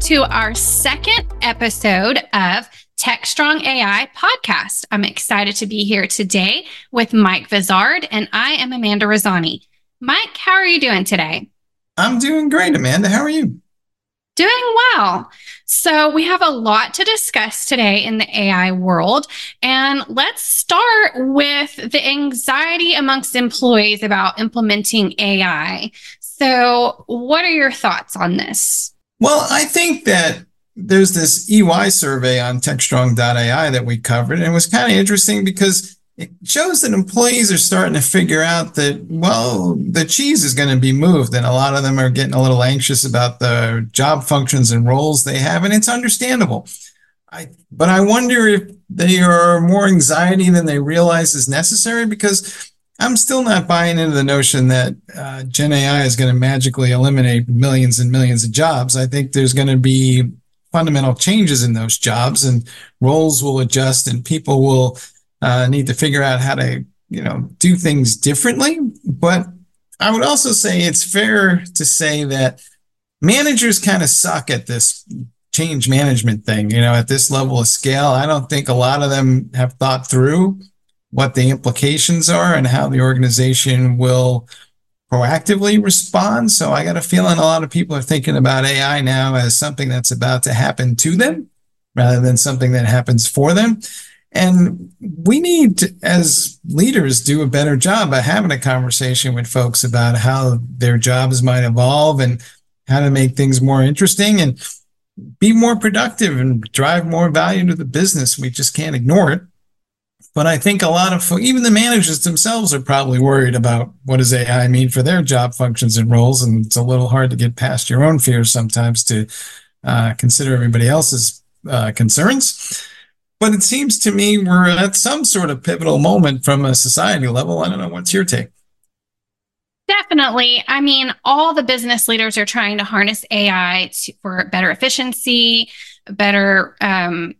to our second episode of Techstrong AI podcast. I'm excited to be here today with Mike Vizard, and I am Amanda Razani. Mike, how are you doing today? I'm doing great, Amanda. How are you? Doing well. So, we have a lot to discuss today in the AI world. And let's start with the anxiety amongst employees about implementing AI. So, what are your thoughts on this? Well, I think that there's this EY survey on TechStrong.ai that we covered, and it was kind of interesting because it shows that employees are starting to figure out that, well, the cheese is going to be moved, and a lot of them are getting a little anxious about the job functions and roles they have, and it's understandable. I, but I wonder if they are more anxiety than they realize is necessary because I'm still not buying into the notion that uh, Gen AI is going to magically eliminate millions and millions of jobs. I think there's going to be fundamental changes in those jobs, and roles will adjust, and people will uh, need to figure out how to, you know, do things differently. But I would also say it's fair to say that managers kind of suck at this change management thing. You know, at this level of scale, I don't think a lot of them have thought through what the implications are and how the organization will proactively respond. So I got a feeling a lot of people are thinking about AI now as something that's about to happen to them rather than something that happens for them. And we need as leaders, do a better job of having a conversation with folks about how their jobs might evolve and how to make things more interesting and be more productive and drive more value to the business. We just can't ignore it. But I think a lot of even the managers themselves are probably worried about what does AI mean for their job functions and roles, and it's a little hard to get past your own fears sometimes to uh, consider everybody else's uh, concerns. But it seems to me we're at some sort of pivotal moment from a society level. I don't know. What's your take? Definitely. I mean, all the business leaders are trying to harness AI to, for better efficiency, better um,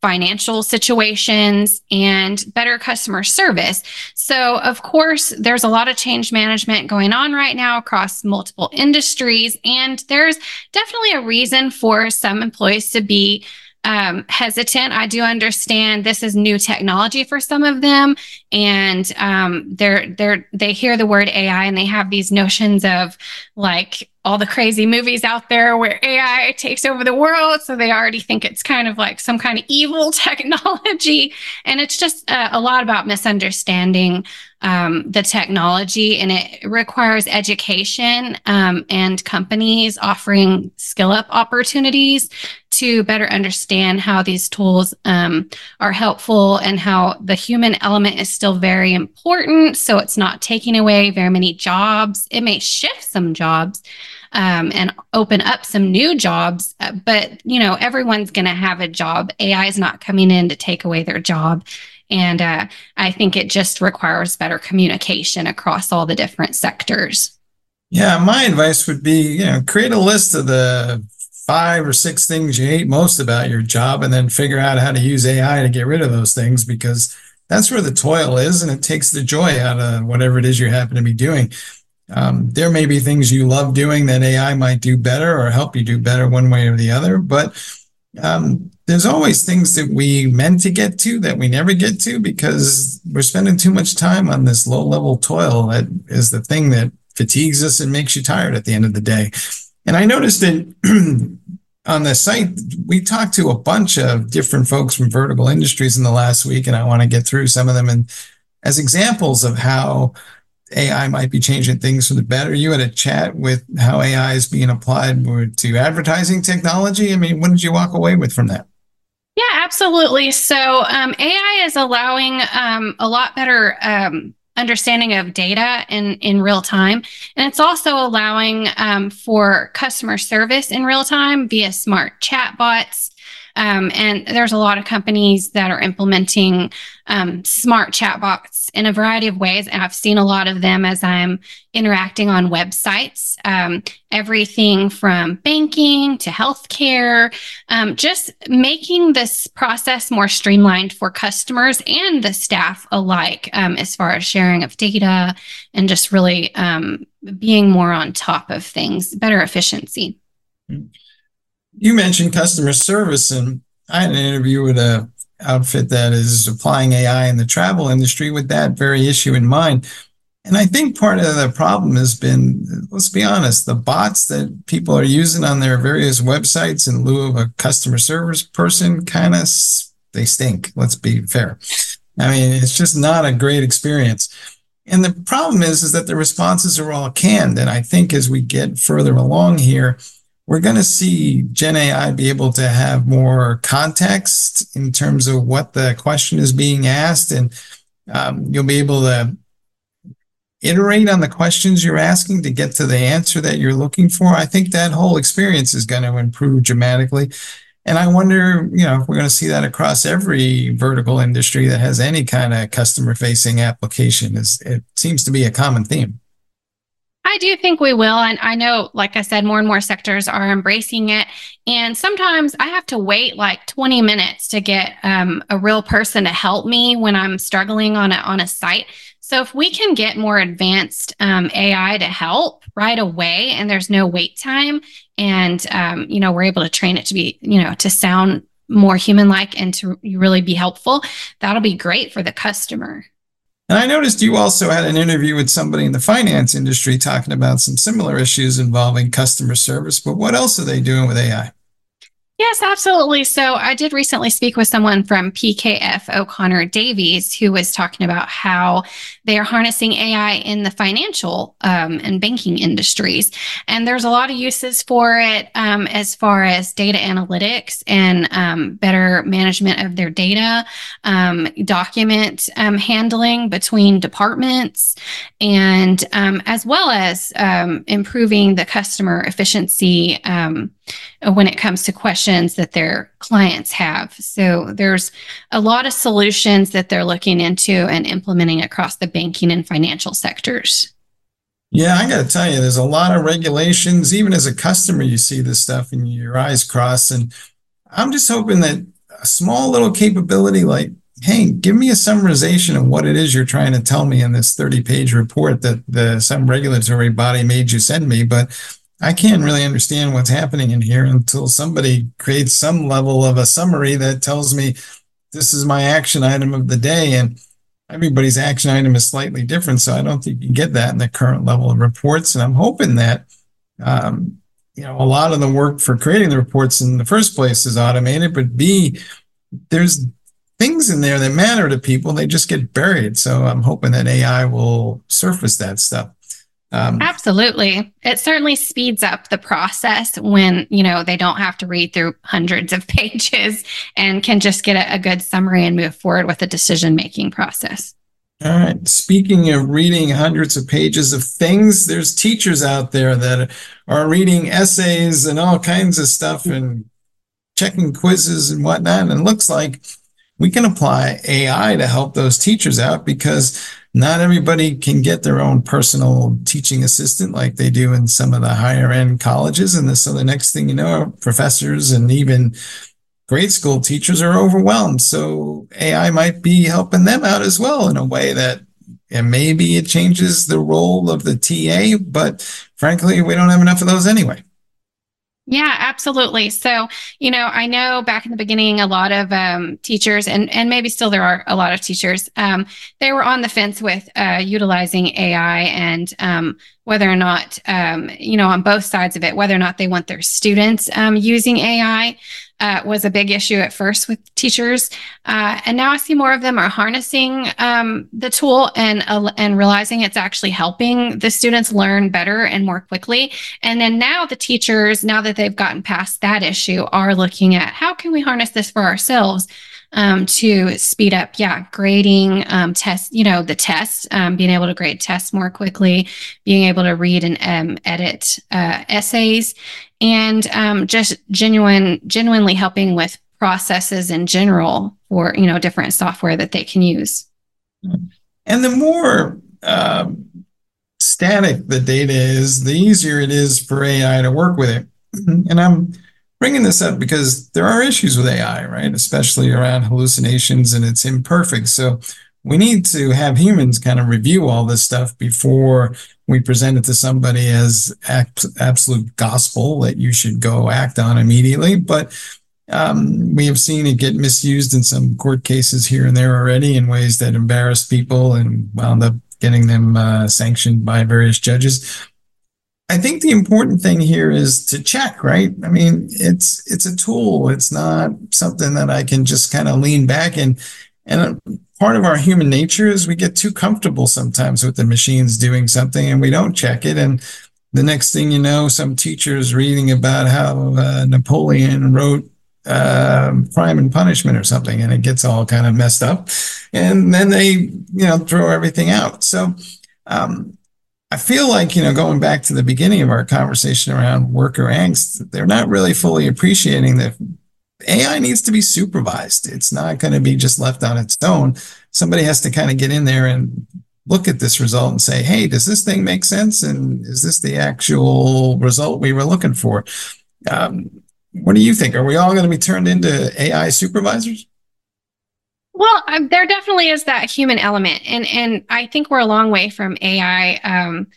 financial situations and better customer service. So, of course, there's a lot of change management going on right now across multiple industries. And there's definitely a reason for some employees to be um, hesitant. I do understand this is new technology for some of them, and um, they're they're they hear the word AI and they have these notions of like all the crazy movies out there where AI takes over the world. So they already think it's kind of like some kind of evil technology. And it's just uh, a lot about misunderstanding um, the technology, and it requires education um, and companies offering skill up opportunities to better understand how these tools um, are helpful and how the human element is still very important. So it's not taking away very many jobs. It may shift some jobs. Um, and open up some new jobs. Uh, but you know, everyone's going to have a job. AI is not coming in to take away their job. And uh, I think it just requires better communication across all the different sectors. Yeah, my advice would be, you know, create a list of the five or six things you hate most about your job and then figure out how to use AI to get rid of those things because that's where the toil is and it takes the joy out of whatever it is you happen to be doing. Um, there may be things you love doing that AI might do better or help you do better one way or the other, but um, there's always things that we meant to get to that we never get to because we're spending too much time on this low level toil that is the thing that fatigues us and makes you tired at the end of the day. And I noticed that on the site, we talked to a bunch of different folks from vertical industries in the last week, and I want to get through some of them and as examples of how AI might be changing things for the better. You had a chat with how AI is being applied to advertising technology. I mean, what did you walk away with from that? Yeah, absolutely. So um, AI is allowing um, a lot better um, understanding of data in, in real time. And it's also allowing um, for customer service in real time via smart chatbots um, and there's a lot of companies that are implementing um, smart chatbots in a variety of ways. And I've seen a lot of them as I'm interacting on websites, um, everything from banking to healthcare, um, just making this process more streamlined for customers and the staff alike, um, as far as sharing of data and just really um, being more on top of things, better efficiency. Mm-hmm You mentioned customer service, and I had an interview with a outfit that is applying AI in the travel industry with that very issue in mind. And I think part of the problem has been, let's be honest, the bots that people are using on their various websites in lieu of a customer service person kind of they stink. Let's be fair. I mean, it's just not a great experience. And the problem is, is that the responses are all canned. And I think as we get further along here, we're going to see Gen AI be able to have more context in terms of what the question is being asked. And um, you'll be able to iterate on the questions you're asking to get to the answer that you're looking for. I think that whole experience is going to improve dramatically. And I wonder, you know, if we're going to see that across every vertical industry that has any kind of customer facing application is it seems to be a common theme. I do think we will. And I know, like I said, more and more sectors are embracing it. And sometimes I have to wait like 20 minutes to get um, a real person to help me when I'm struggling on a, on a site. So if we can get more advanced um, AI to help right away and there's no wait time and, um, you know, we're able to train it to be, you know, to sound more human like and to really be helpful, that'll be great for the customer. And I noticed you also had an interview with somebody in the finance industry talking about some similar issues involving customer service. But what else are they doing with AI? Yes, absolutely. So I did recently speak with someone from PKF O'Connor Davies who was talking about how they are harnessing AI in the financial um, and banking industries. And there's a lot of uses for it um, as far as data analytics and um, better management of their data, um, document um, handling between departments, and um, as well as improving the customer efficiency when it comes to questions that their clients have. So there's a lot of solutions that they're looking into and implementing across the banking and financial sectors. Yeah, I got to tell you, there's a lot of regulations. Even as a customer, you see this stuff and your eyes cross. And I'm just hoping that a small little capability like, hey, give me a summarization of what it is you're trying to tell me in this 30 page report that the some regulatory body made you send me. But I can't really understand what's happening in here until somebody creates some level of a summary that tells me this is my action item of the day. And everybody's action item is slightly different. So I don't think you get that in the current level of reports. And I'm hoping that, um, you know, a lot of the work for creating the reports in the first place is automated, but B, there's things in there that matter to people. They just get buried. So I'm hoping that AI will surface that stuff. Um, Absolutely. It certainly speeds up the process when, you know, they don't have to read through hundreds of pages and can just get a, a good summary and move forward with the decision making process. All right. Speaking of reading hundreds of pages of things, there's teachers out there that are reading essays and all kinds of stuff and checking quizzes and whatnot. And it looks like we can apply AI to help those teachers out because not everybody can get their own personal teaching assistant like they do in some of the higher end colleges. And so the next thing you know, professors and even grade school teachers are overwhelmed. So AI might be helping them out as well in a way that and maybe it changes the role of the TA, but frankly, we don't have enough of those anyway. Yeah, absolutely. So, you know, I know back in the beginning, a lot of um, teachers, and and maybe still there are a lot of teachers, um, they were on the fence with uh, utilizing AI and um, whether or not, um, you know, on both sides of it, whether or not they want their students um, using AI uh, was a big issue at first with teachers, uh, and now I see more of them are harnessing um, the tool and uh, and realizing it's actually helping the students learn better and more quickly. And then now the teachers, now that they've gotten past that issue, are looking at how can we harness this for ourselves. Um, to speed up, yeah, grading, um, you know, the test, um, being able to grade tests more quickly, being able to read and um, edit uh, essays, and um, just genuine, genuinely helping with processes in general for you know different software that they can use. And the more um, static the data is, the easier it is for AI to work with it. And I'm bringing this up because there are issues with AI, right? Especially around hallucinations and it's imperfect. So we need to have humans kind of review all this stuff before we present it to somebody as absolute gospel that you should go act on immediately. But um, we have seen it get misused in some court cases here and there already in ways that embarrassed people and wound up getting them uh, sanctioned by various judges. I think the important thing here is to check, right? I mean, it's it's a tool. It's not something that I can just kind of lean back and and part of our human nature is we get too comfortable sometimes with the machines doing something and we don't check it and the next thing you know, some teacher is reading about how uh, Napoleon wrote uh, crime and punishment or something, and it gets all kind of messed up. And then they, you know, throw everything out. So um, I feel like, you know, going back to the beginning of our conversation around worker angst, they're not really fully appreciating that AI needs to be supervised. It's not going to be just left on its own. Somebody has to kind of get in there and look at this result and say, hey, does this thing make sense? And is this the actual result we were looking for? Um, what do you think? Are we all going to be turned into AI supervisors? Well, um, there definitely is that human element, and and I think we're a long way from AI um,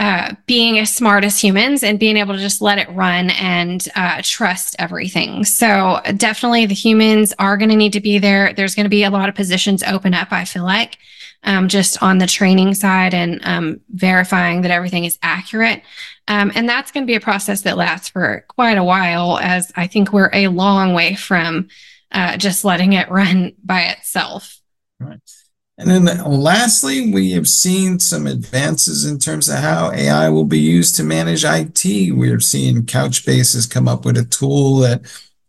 uh, being as smart as humans and being able to just let it run and uh, trust everything. So definitely, the humans are going to need to be there. There's going to be a lot of positions open up. I feel like um, just on the training side and um, verifying that everything is accurate. Um, and that's going to be a process that lasts for quite a while, as I think we're a long way from uh, just letting it run by itself. Right. And then lastly, we have seen some advances in terms of how AI will be used to manage IT. We're seeing Couchbase has come up with a tool that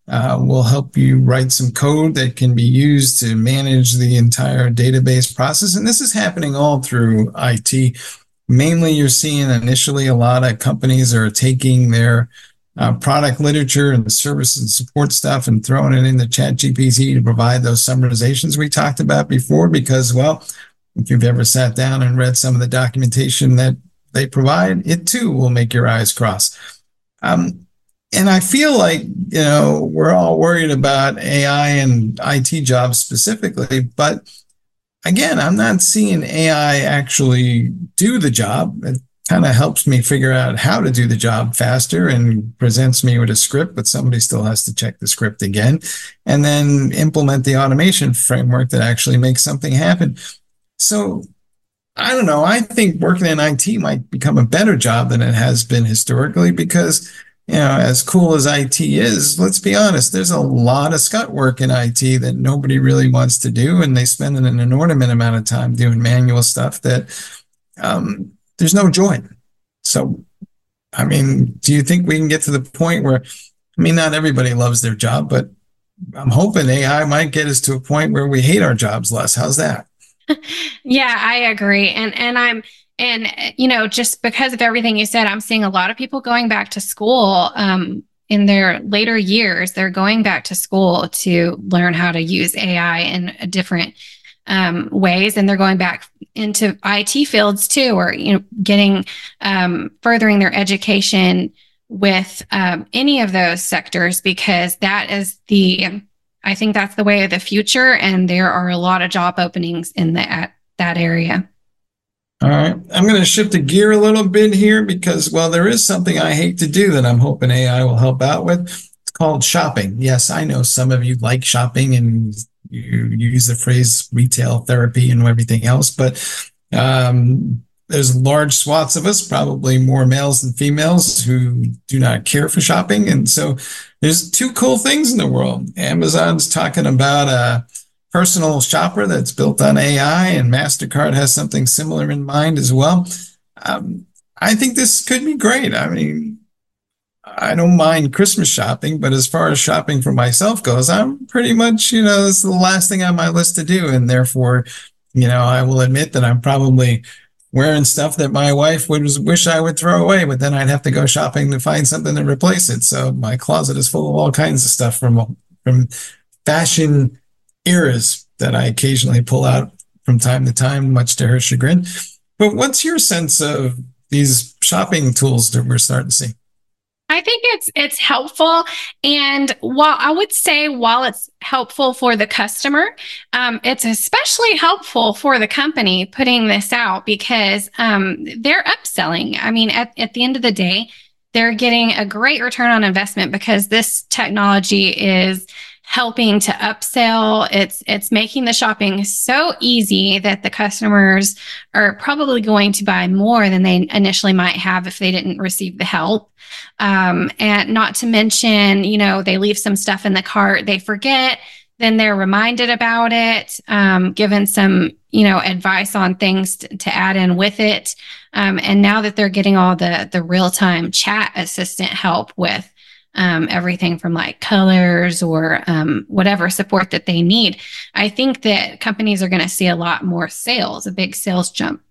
uh, will help you write some code that can be used to manage the entire database process. And this is happening all through IT mainly you're seeing initially a lot of companies are taking their uh, product literature and service and support stuff and throwing it into chat gpt to provide those summarizations we talked about before because well if you've ever sat down and read some of the documentation that they provide it too will make your eyes cross um, and i feel like you know we're all worried about ai and it jobs specifically but again, I'm not seeing AI actually do the job. Kind of helps me figure out how to do the job faster and presents me with a script, but somebody still has to check the script again and then implement the automation framework that actually makes something happen. So I don't know. I think working in IT might become a better job than it has been historically because you know, as cool as IT is, let's be honest, there's a lot of scut work in IT that nobody really wants to do. And they spend an inordinate amount of time doing manual stuff that um, there's no joy. So, I mean, do you think we can get to the point where, I mean, not everybody loves their job, but I'm hoping AI might get us to a point where we hate our jobs less. How's that? yeah, I agree. And, and I'm, and, you know, just because of everything you said, I'm seeing a lot of people going back to school um, in their later years. They're going back to school to learn how to use AI in a different um, ways. And they're going back into IT fields too, or, you know, getting, um, furthering their education with um, any of those sectors because that is the, I think that's the way of the future. And there are a lot of job openings in that, that area. All right. I'm going to shift the gear a little bit here because, well, there is something I hate to do that I'm hoping AI will help out with. It's called shopping. Yes, I know some of you like shopping and you use the phrase retail therapy and everything else, but um, there's large swaths of us, probably more males than females, who do not care for shopping. And so there's two cool things in the world. Amazon's talking about a personal shopper that's built on AI, and MasterCard has something similar in mind as well. Um, I think this could be great. I mean, I don't mind Christmas shopping, but as far as shopping for myself goes, I'm pretty much, you know, it's the last thing on my list to do. And therefore, you know, I will admit that I'm probably wearing stuff that my wife would wish I would throw away, but then I'd have to go shopping to find something to replace it. So my closet is full of all kinds of stuff from from fashion eras that I occasionally pull out from time to time, much to her chagrin. But what's your sense of these shopping tools that we're starting to see? I think it's it's helpful, and while I would say while it's helpful for the customer, um, it's especially helpful for the company putting this out because um, they're upselling. I mean, at at the end of the day, they're getting a great return on investment because this technology is helping to upsell. It's it's making the shopping so easy that the customers are probably going to buy more than they initially might have if they didn't receive the help. Um, and not to mention, you know, they leave some stuff in the cart, they forget, then they're reminded about it, um, given some, you know, advice on things to, to add in with it. Um, and now that they're getting all the the real time chat assistant help with um, everything from like colors or um, whatever support that they need. I think that companies are going to see a lot more sales, a big sales jump.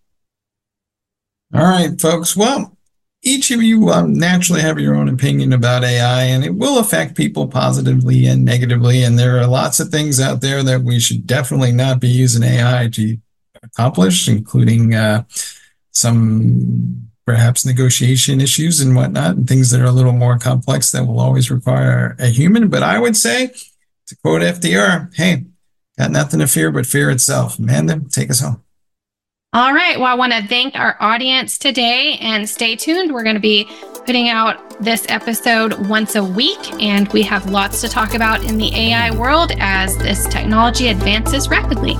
All right, folks. Well, each of you um, naturally have your own opinion about AI, and it will affect people positively and negatively. And there are lots of things out there that we should definitely not be using AI to accomplish, including uh, some perhaps negotiation issues and whatnot, and things that are a little more complex that will always require a human. But I would say, to quote FDR, hey, got nothing to fear but fear itself. Amanda, take us home. All right. Well, I want to thank our audience today and stay tuned. We're going to be putting out this episode once a week, and we have lots to talk about in the AI world as this technology advances rapidly.